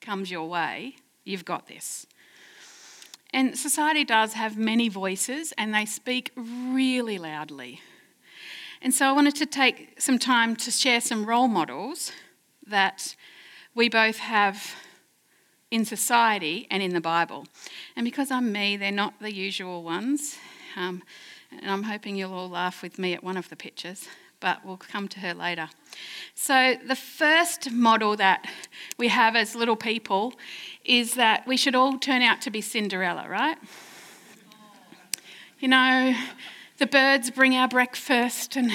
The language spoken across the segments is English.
comes your way, you've got this. And society does have many voices and they speak really loudly. And so I wanted to take some time to share some role models that we both have in society and in the Bible. And because I'm me, they're not the usual ones. Um, and I'm hoping you'll all laugh with me at one of the pictures, but we'll come to her later. So, the first model that we have as little people is that we should all turn out to be Cinderella, right? You know, the birds bring our breakfast, and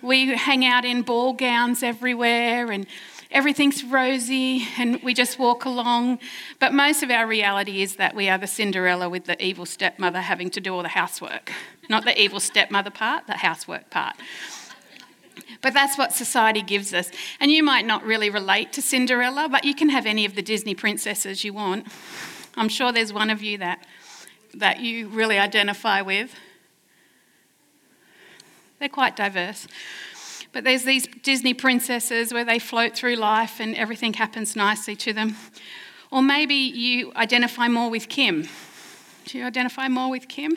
we hang out in ball gowns everywhere, and everything's rosy, and we just walk along. But most of our reality is that we are the Cinderella with the evil stepmother having to do all the housework. Not the evil stepmother part, the housework part. But that's what society gives us. And you might not really relate to Cinderella, but you can have any of the Disney princesses you want. I'm sure there's one of you that, that you really identify with. They're quite diverse. But there's these Disney princesses where they float through life and everything happens nicely to them. Or maybe you identify more with Kim. Do you identify more with Kim?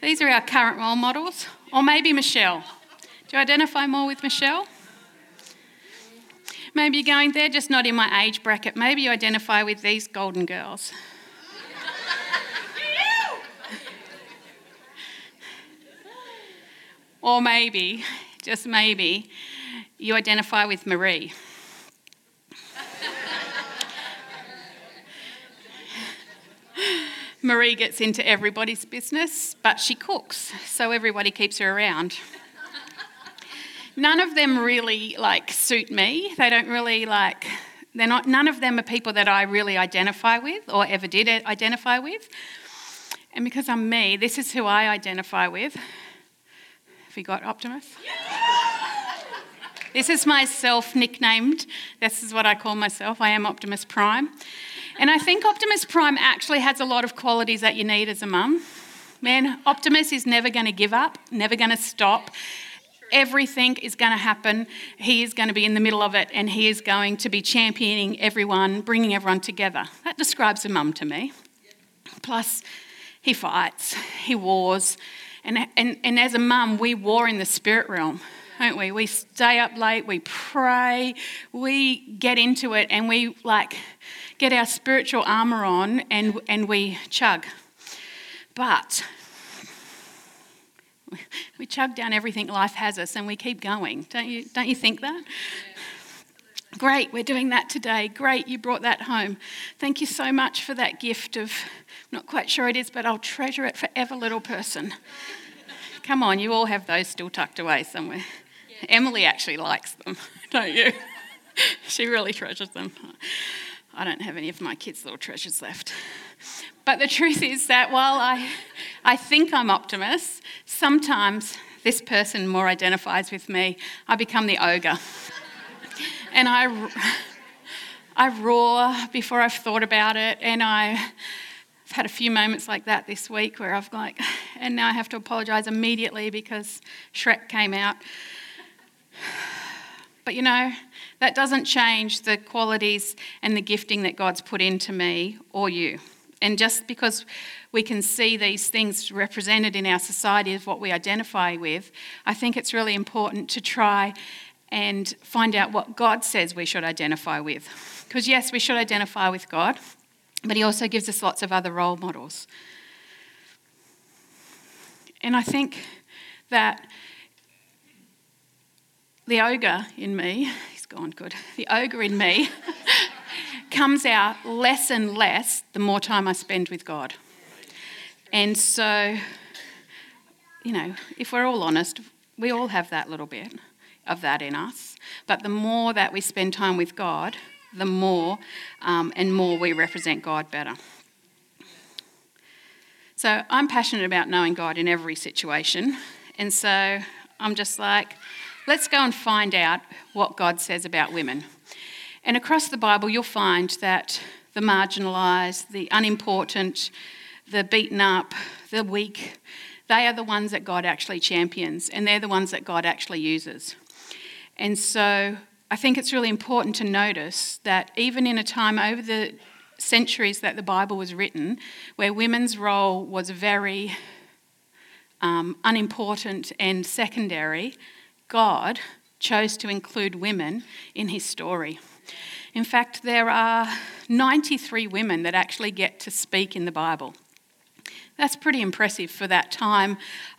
These are our current role models. Or maybe Michelle. Do you identify more with Michelle? Maybe you're going, they're just not in my age bracket. Maybe you identify with these golden girls. or maybe, just maybe, you identify with Marie. Marie gets into everybody's business, but she cooks, so everybody keeps her around. None of them really like suit me. They don't really like they're not none of them are people that I really identify with or ever did identify with. And because I'm me, this is who I identify with. Have you got Optimus? this is my self nicknamed. This is what I call myself. I am Optimus Prime. And I think Optimus Prime actually has a lot of qualities that you need as a mum. Man, Optimus is never going to give up, never going to stop. Everything is going to happen. He is going to be in the middle of it and he is going to be championing everyone, bringing everyone together. That describes a mum to me. Plus, he fights, he wars. And, and, and as a mum, we war in the spirit realm don't we? We stay up late, we pray, we get into it, and we like get our spiritual armour on and, and we chug. But we chug down everything life has us and we keep going. Don't you, don't you think that? Great, we're doing that today. Great, you brought that home. Thank you so much for that gift of, not quite sure it is, but I'll treasure it forever, little person. Come on, you all have those still tucked away somewhere. Emily actually likes them, don't you? she really treasures them. I don't have any of my kids' little treasures left. But the truth is that while I, I think I'm Optimus, sometimes this person more identifies with me. I become the ogre. and I, I roar before I've thought about it. And I've had a few moments like that this week where I've like, and now I have to apologise immediately because Shrek came out. But you know, that doesn't change the qualities and the gifting that God's put into me or you. And just because we can see these things represented in our society as what we identify with, I think it's really important to try and find out what God says we should identify with. Because, yes, we should identify with God, but He also gives us lots of other role models. And I think that the ogre in me, gone good, the ogre in me comes out less and less the more time I spend with God. And so, you know, if we're all honest, we all have that little bit of that in us. But the more that we spend time with God, the more um, and more we represent God better. So I'm passionate about knowing God in every situation. And so I'm just like, let's go and find out what God says about women. And across the Bible, you'll find that the marginalised, the unimportant, the beaten up, the weak, they are the ones that God actually champions, and they're the ones that God actually uses. And so I think it's really important to notice that even in a time over the centuries that the Bible was written, where women's role was very um, unimportant and secondary, God chose to include women in his story. In fact, there are 93 women that actually get to speak in the Bible. That's pretty impressive for that time,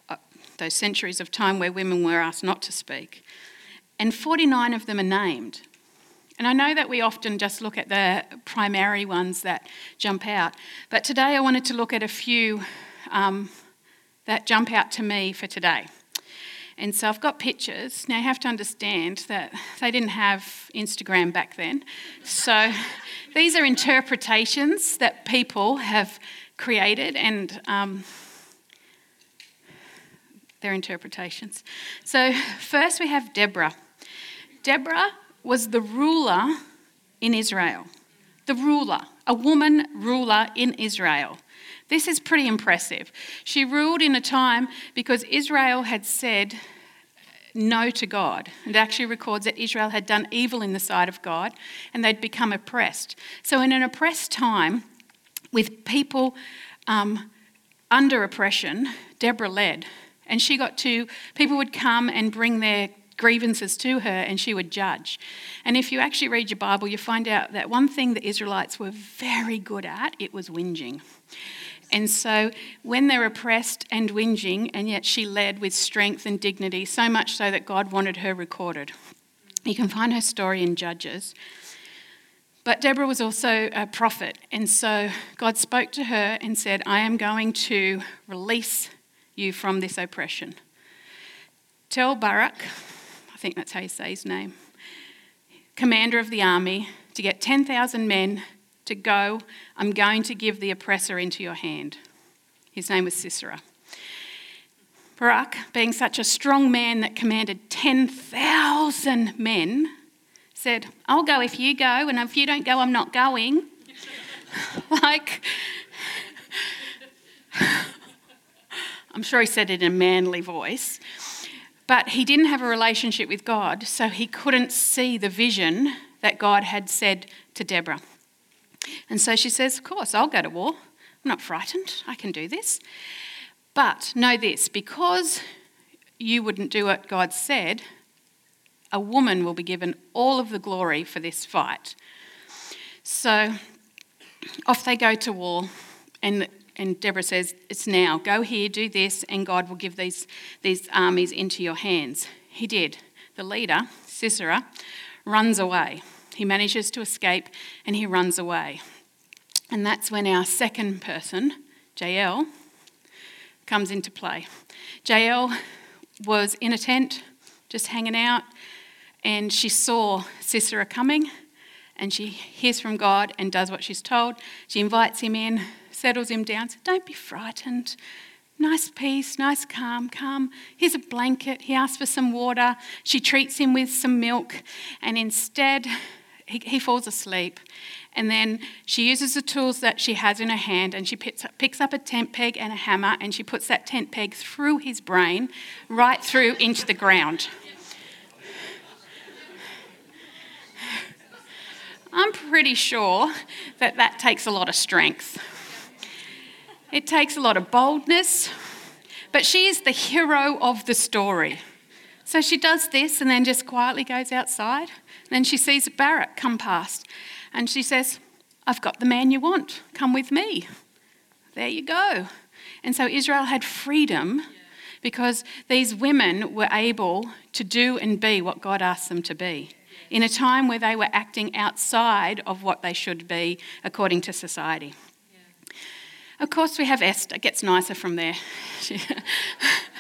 uh, those centuries of time where women were asked not to speak. And 49 of them are named. And I know that we often just look at the primary ones that jump out, but today I wanted to look at a few um, that jump out to me for today. And so I've got pictures. Now you have to understand that they didn't have Instagram back then. So these are interpretations that people have created, and um, their interpretations. So first we have Deborah. Deborah was the ruler in Israel. The ruler, a woman ruler in Israel. This is pretty impressive. She ruled in a time because Israel had said no to God. It actually records that Israel had done evil in the sight of God and they'd become oppressed. So, in an oppressed time, with people um, under oppression, Deborah led. And she got to, people would come and bring their grievances to her and she would judge. And if you actually read your Bible, you find out that one thing the Israelites were very good at, it was whinging. And so when they're oppressed and whinging, and yet she led with strength and dignity, so much so that God wanted her recorded. You can find her story in Judges. But Deborah was also a prophet, and so God spoke to her and said, I am going to release you from this oppression. Tell Barak, I think that's how you say his name, commander of the army, to get 10,000 men to go. I'm going to give the oppressor into your hand. His name was Sisera. Barak, being such a strong man that commanded 10,000 men, said, I'll go if you go, and if you don't go, I'm not going. like, I'm sure he said it in a manly voice. But he didn't have a relationship with God, so he couldn't see the vision that God had said to Deborah. And so she says, Of course, I'll go to war. I'm not frightened. I can do this. But know this because you wouldn't do what God said, a woman will be given all of the glory for this fight. So off they go to war, and, and Deborah says, It's now. Go here, do this, and God will give these, these armies into your hands. He did. The leader, Sisera, runs away. He manages to escape and he runs away. And that's when our second person, Jael, comes into play. Jael was in a tent, just hanging out, and she saw Sisera coming, and she hears from God and does what she's told. She invites him in, settles him down, says, Don't be frightened. Nice peace, nice calm, calm. Here's a blanket. He asks for some water. She treats him with some milk, and instead, he, he falls asleep. And then she uses the tools that she has in her hand and she picks up, picks up a tent peg and a hammer and she puts that tent peg through his brain, right through into the ground. I'm pretty sure that that takes a lot of strength. It takes a lot of boldness, but she is the hero of the story. So she does this and then just quietly goes outside. Then she sees Barak come past and she says, I've got the man you want. Come with me. There you go. And so Israel had freedom because these women were able to do and be what God asked them to be in a time where they were acting outside of what they should be according to society. Of course, we have Esther. It gets nicer from there.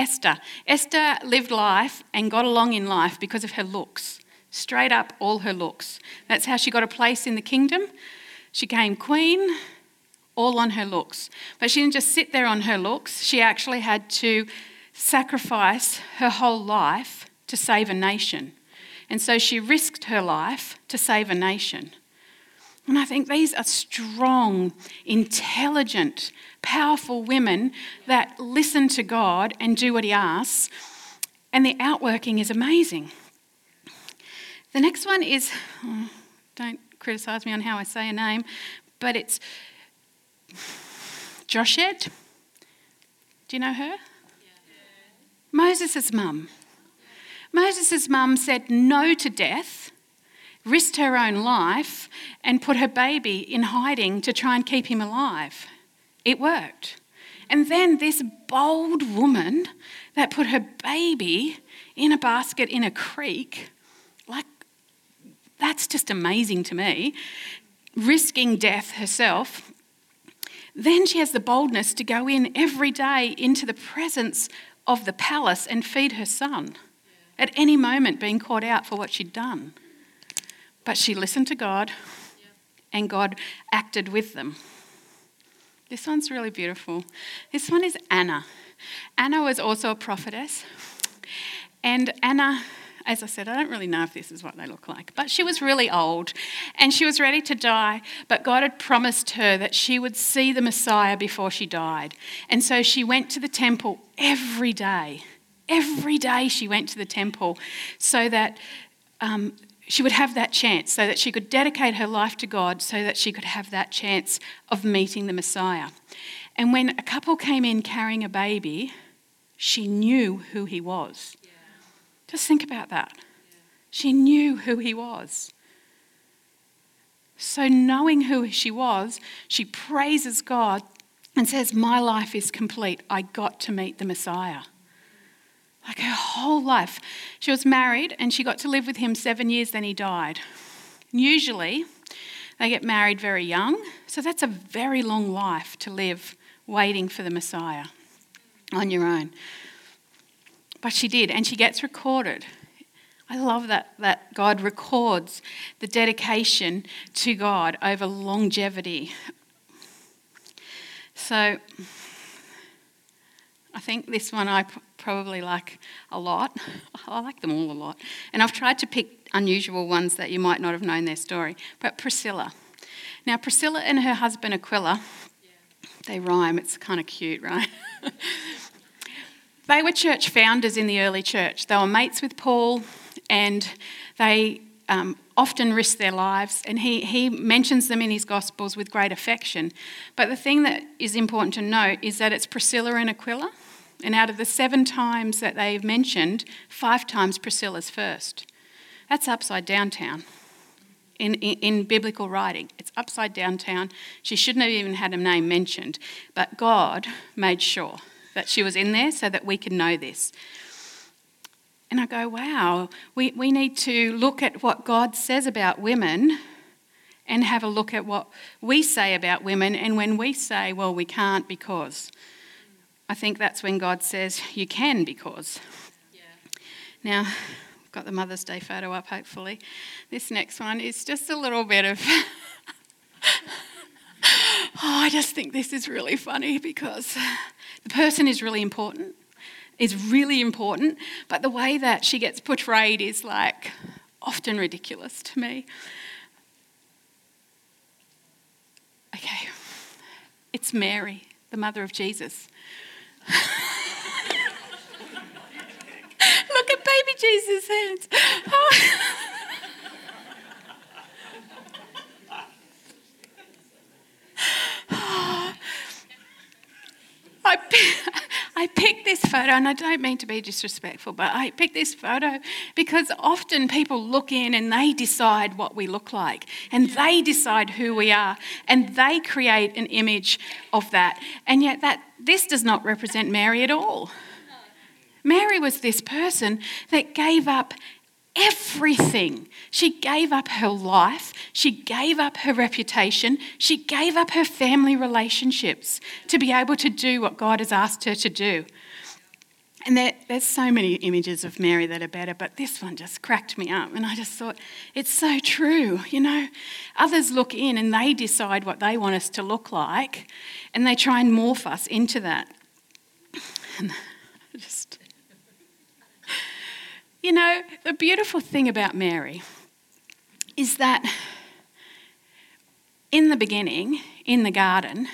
Esther. Esther lived life and got along in life because of her looks. Straight up, all her looks. That's how she got a place in the kingdom. She became queen, all on her looks. But she didn't just sit there on her looks, she actually had to sacrifice her whole life to save a nation. And so she risked her life to save a nation. And I think these are strong, intelligent, powerful women that listen to God and do what He asks, and the outworking is amazing. The next one is, oh, don't criticize me on how I say a name, but it's Joshed. Do you know her? Moses' mum. Moses' mum said no to death, risked her own life, and put her baby in hiding to try and keep him alive. It worked. And then this bold woman that put her baby in a basket in a creek, like, that's just amazing to me, risking death herself. Then she has the boldness to go in every day into the presence of the palace and feed her son, at any moment being caught out for what she'd done. But she listened to God, and God acted with them. This one's really beautiful. This one is Anna. Anna was also a prophetess. And Anna, as I said, I don't really know if this is what they look like, but she was really old and she was ready to die. But God had promised her that she would see the Messiah before she died. And so she went to the temple every day. Every day she went to the temple so that um, she would have that chance so that she could dedicate her life to God so that she could have that chance of meeting the Messiah. And when a couple came in carrying a baby, she knew who he was. Yeah. Just think about that. Yeah. She knew who he was. So, knowing who she was, she praises God and says, My life is complete. I got to meet the Messiah. Like her whole life. She was married and she got to live with him seven years, then he died. Usually, they get married very young, so that's a very long life to live waiting for the Messiah on your own. But she did, and she gets recorded. I love that, that God records the dedication to God over longevity. So, I think this one I probably like a lot. I like them all a lot. And I've tried to pick unusual ones that you might not have known their story. But Priscilla. Now, Priscilla and her husband Aquila, they rhyme. It's kind of cute, right? they were church founders in the early church. They were mates with Paul and they um, often risked their lives, and he, he mentions them in his Gospels with great affection. But the thing that is important to note is that it's Priscilla and Aquila, and out of the seven times that they've mentioned, five times Priscilla's first. That's upside down town. In, in, in, biblical writing. It's upside down town. She shouldn't have even had a name mentioned, but God made sure that she was in there so that we could know this. And I go, wow, we, we need to look at what God says about women and have a look at what we say about women. And when we say, well, we can't because, I think that's when God says, you can because. Yeah. Now, I've got the Mother's Day photo up, hopefully. This next one is just a little bit of. oh, I just think this is really funny because the person is really important is really important, but the way that she gets portrayed is like often ridiculous to me. Okay, it's Mary, the mother of Jesus. Look at baby Jesus' hands. Oh. I, I picked this photo, and I don't mean to be disrespectful, but I picked this photo because often people look in and they decide what we look like, and they decide who we are, and they create an image of that. And yet, that this does not represent Mary at all. Mary was this person that gave up everything. She gave up her life, she gave up her reputation, she gave up her family relationships to be able to do what God has asked her to do. And there, there's so many images of Mary that are better, but this one just cracked me up. And I just thought, it's so true. You know, others look in and they decide what they want us to look like, and they try and morph us into that. And just you know, the beautiful thing about Mary is that In the beginning, in the garden,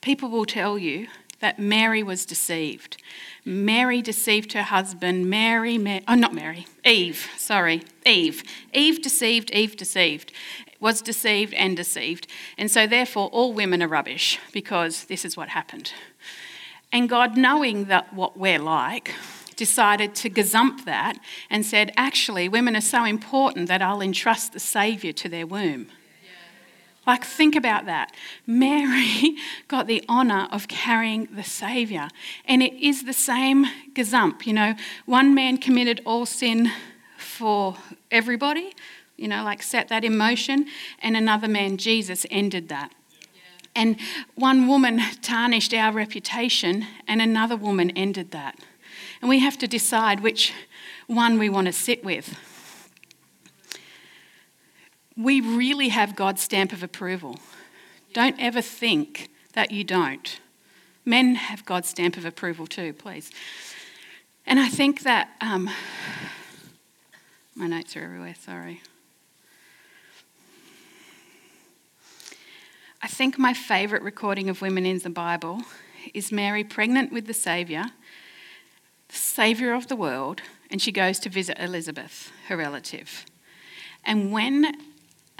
people will tell you that Mary was deceived. Mary deceived her husband. Mary, Mary, oh, not Mary, Eve, sorry, Eve. Eve deceived, Eve deceived, was deceived and deceived. And so, therefore, all women are rubbish because this is what happened. And God, knowing that what we're like, decided to gazump that and said, actually, women are so important that I'll entrust the Saviour to their womb. Like, think about that. Mary got the honour of carrying the Saviour. And it is the same gazump. You know, one man committed all sin for everybody, you know, like set that in motion, and another man, Jesus, ended that. And one woman tarnished our reputation, and another woman ended that. And we have to decide which one we want to sit with we really have God's stamp of approval. Don't ever think that you don't. Men have God's stamp of approval too, please. And I think that um, my notes are everywhere, sorry. I think my favourite recording of women in the Bible is Mary pregnant with the Saviour, the Saviour of the world, and she goes to visit Elizabeth, her relative. And when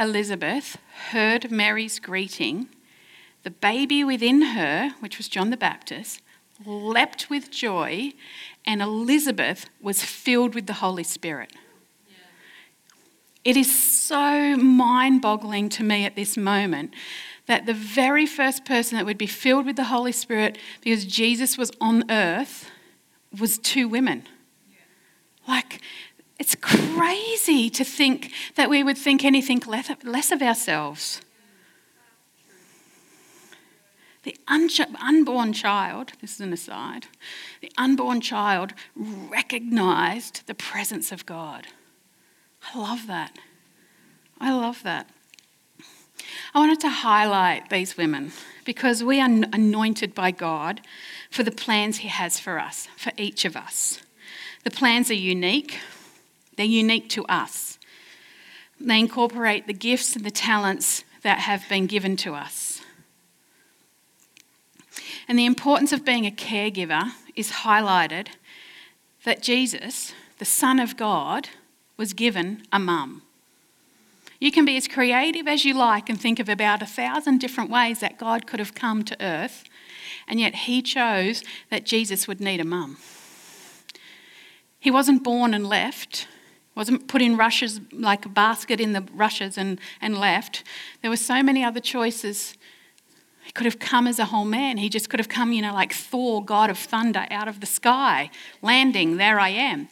Elizabeth heard Mary's greeting, the baby within her, which was John the Baptist, leapt with joy, and Elizabeth was filled with the Holy Spirit. It is so mind boggling to me at this moment that the very first person that would be filled with the Holy Spirit because Jesus was on earth was two women. Like, it's crazy to think that we would think anything less of ourselves. The unborn child, this is an aside, the unborn child recognized the presence of God. I love that. I love that. I wanted to highlight these women because we are anointed by God for the plans He has for us, for each of us. The plans are unique, they're unique to us. They incorporate the gifts and the talents that have been given to us. And the importance of being a caregiver is highlighted that Jesus, the Son of God, was given a mum. You can be as creative as you like and think of about a thousand different ways that God could have come to earth, and yet He chose that Jesus would need a mum. He wasn't born and left, wasn't put in rushes like a basket in the rushes and, and left. There were so many other choices. He could have come as a whole man. He just could have come, you know, like Thor, god of thunder, out of the sky, landing, there I am.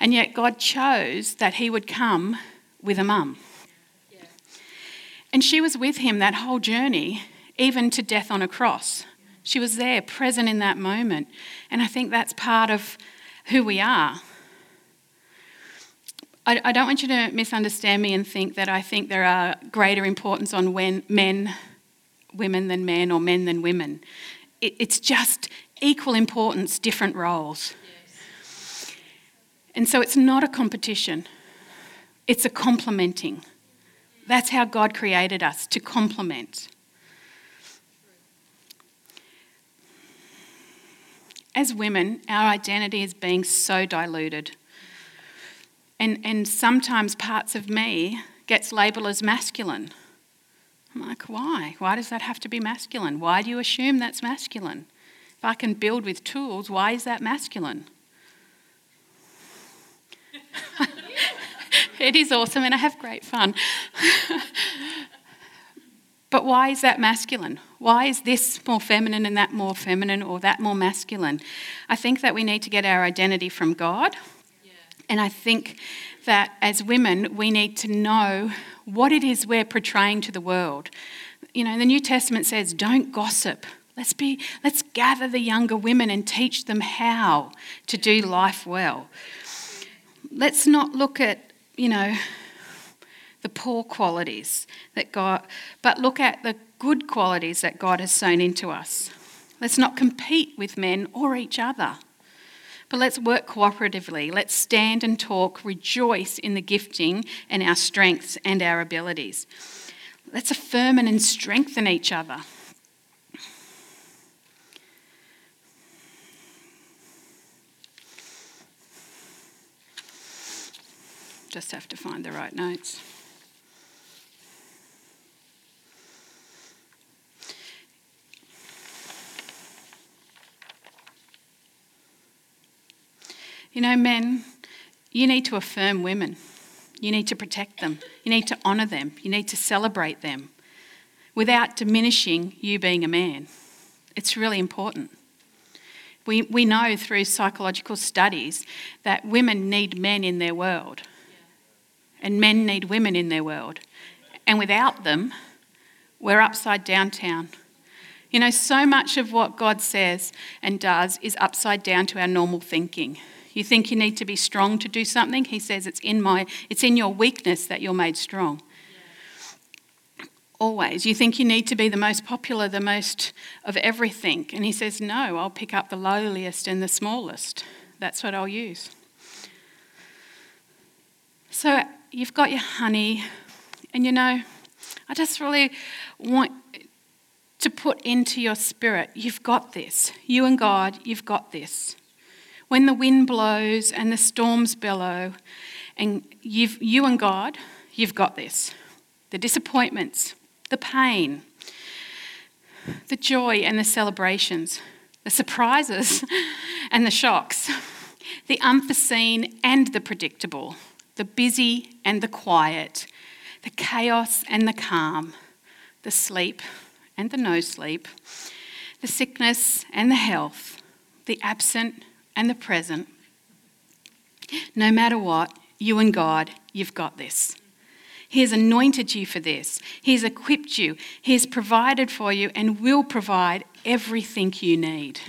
And yet God chose that he would come with a mum. And she was with him that whole journey, even to death on a cross. She was there, present in that moment. And I think that's part of who we are. I, I don't want you to misunderstand me and think that I think there are greater importance on when men, women than men, or men than women. It, it's just equal importance, different roles. Yes. And so it's not a competition, it's a complementing. That's how God created us to complement. As women, our identity is being so diluted. And, and sometimes parts of me gets labelled as masculine. I'm like, why? Why does that have to be masculine? Why do you assume that's masculine? If I can build with tools, why is that masculine? it is awesome and I have great fun. but why is that masculine? Why is this more feminine and that more feminine or that more masculine? I think that we need to get our identity from God and I think that as women, we need to know what it is we're portraying to the world. You know, the New Testament says, don't gossip. Let's, be, let's gather the younger women and teach them how to do life well. Let's not look at, you know, the poor qualities that God, but look at the good qualities that God has sown into us. Let's not compete with men or each other. But let's work cooperatively. Let's stand and talk, rejoice in the gifting and our strengths and our abilities. Let's affirm and strengthen each other. Just have to find the right notes. You know, men, you need to affirm women. You need to protect them. You need to honour them. You need to celebrate them without diminishing you being a man. It's really important. We, we know through psychological studies that women need men in their world, and men need women in their world. And without them, we're upside down town. You know, so much of what God says and does is upside down to our normal thinking. You think you need to be strong to do something? He says it's in my it's in your weakness that you're made strong. Always. You think you need to be the most popular, the most of everything. And he says, No, I'll pick up the lowliest and the smallest. That's what I'll use. So you've got your honey, and you know, I just really want to put into your spirit, you've got this. You and God, you've got this when the wind blows and the storms bellow, and you and God, you've got this. The disappointments, the pain, the joy and the celebrations, the surprises and the shocks, the unforeseen and the predictable, the busy and the quiet, the chaos and the calm, the sleep and the no sleep, the sickness and the health, the absent and the present, no matter what, you and God, you've got this. He has anointed you for this. He has equipped you. He has provided for you and will provide everything you need.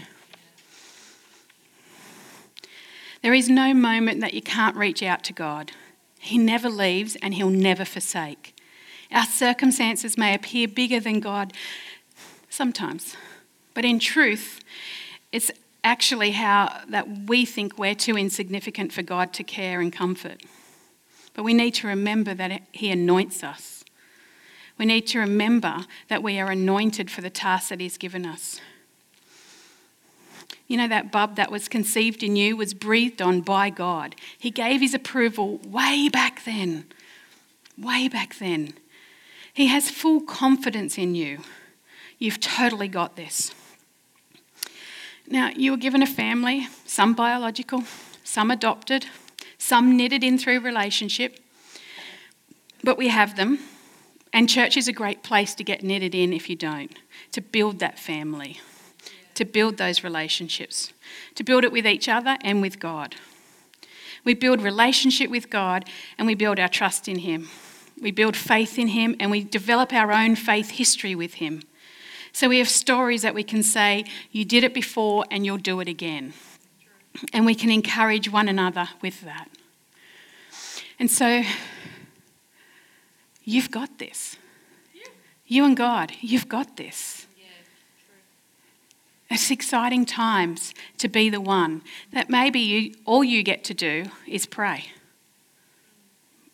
There is no moment that you can't reach out to God. He never leaves and He'll never forsake. Our circumstances may appear bigger than God sometimes, but in truth, it's actually how that we think we're too insignificant for God to care and comfort. But we need to remember that He anoints us. We need to remember that we are anointed for the task that He's given us. You know, that bub that was conceived in you was breathed on by God. He gave His approval way back then. Way back then. He has full confidence in you. You've totally got this. Now, you were given a family, some biological, some adopted, some knitted in through relationship, but we have them. And church is a great place to get knitted in if you don't, to build that family, to build those relationships, to build it with each other and with God. We build relationship with God and we build our trust in Him. We build faith in Him and we develop our own faith history with Him. So we have stories that we can say, You did it before and you'll do it again. And we can encourage one another with that. And so you've got this. You and God, you've got this. It's exciting times to be the one that maybe you, all you get to do is pray.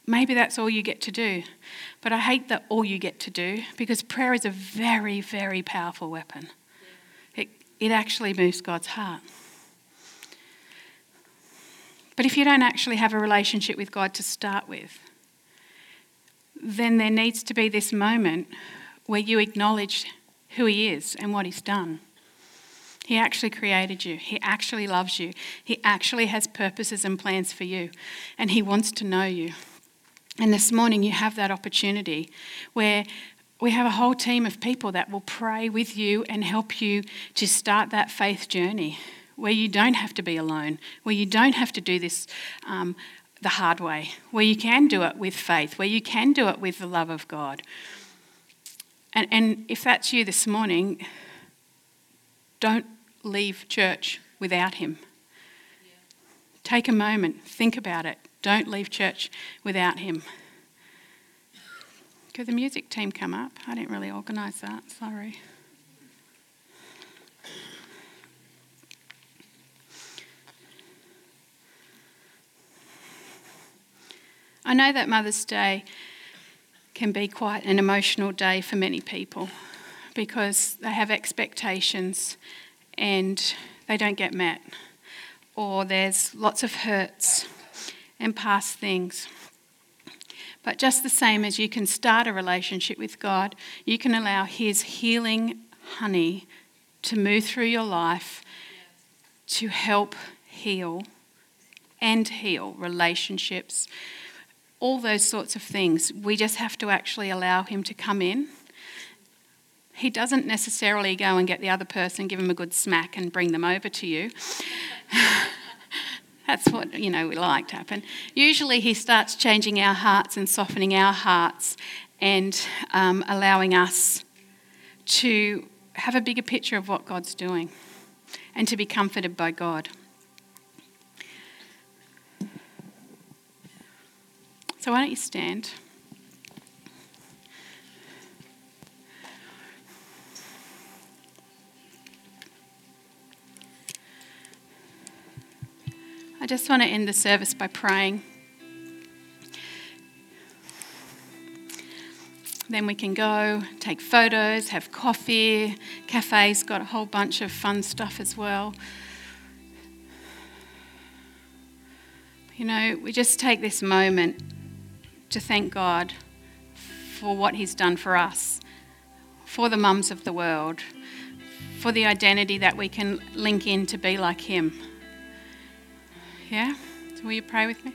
Maybe that's all you get to do. But I hate that all you get to do because prayer is a very, very powerful weapon. It, it actually moves God's heart. But if you don't actually have a relationship with God to start with, then there needs to be this moment where you acknowledge who He is and what He's done. He actually created you. He actually loves you. He actually has purposes and plans for you. And He wants to know you. And this morning, you have that opportunity where we have a whole team of people that will pray with you and help you to start that faith journey where you don't have to be alone, where you don't have to do this um, the hard way, where you can do it with faith, where you can do it with the love of God. And, and if that's you this morning, don't leave church without Him. Take a moment, think about it, don't leave church without him. Could the music team come up? I didn't really organise that, sorry. I know that Mother's Day can be quite an emotional day for many people because they have expectations and they don't get met, or there's lots of hurts and past things. But just the same as you can start a relationship with God, you can allow His healing honey to move through your life to help heal and heal relationships, all those sorts of things. We just have to actually allow Him to come in. He doesn't necessarily go and get the other person, give them a good smack, and bring them over to you. That's what, you know, we like to happen. Usually he starts changing our hearts and softening our hearts and um, allowing us to have a bigger picture of what God's doing and to be comforted by God. So, why don't you stand? I just want to end the service by praying. Then we can go, take photos, have coffee. Cafe's got a whole bunch of fun stuff as well. You know, we just take this moment to thank God for what He's done for us, for the mums of the world, for the identity that we can link in to be like Him. Yeah? So will you pray with me?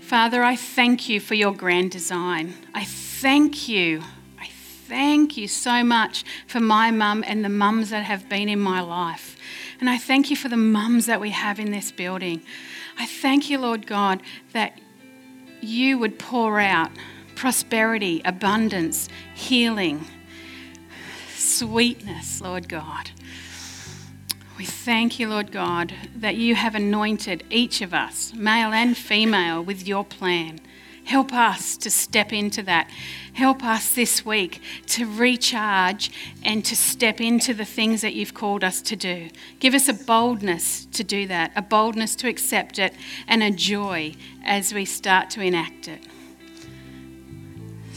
Father, I thank you for your grand design. I thank you. I thank you so much for my mum and the mums that have been in my life. And I thank you for the mums that we have in this building. I thank you, Lord God, that you would pour out prosperity, abundance, healing, sweetness, Lord God. We thank you, Lord God, that you have anointed each of us, male and female, with your plan. Help us to step into that. Help us this week to recharge and to step into the things that you've called us to do. Give us a boldness to do that, a boldness to accept it, and a joy as we start to enact it.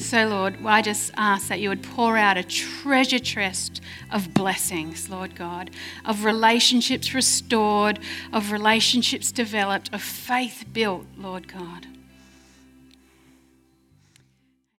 So, Lord, I just ask that you would pour out a treasure chest of blessings, Lord God, of relationships restored, of relationships developed, of faith built, Lord God.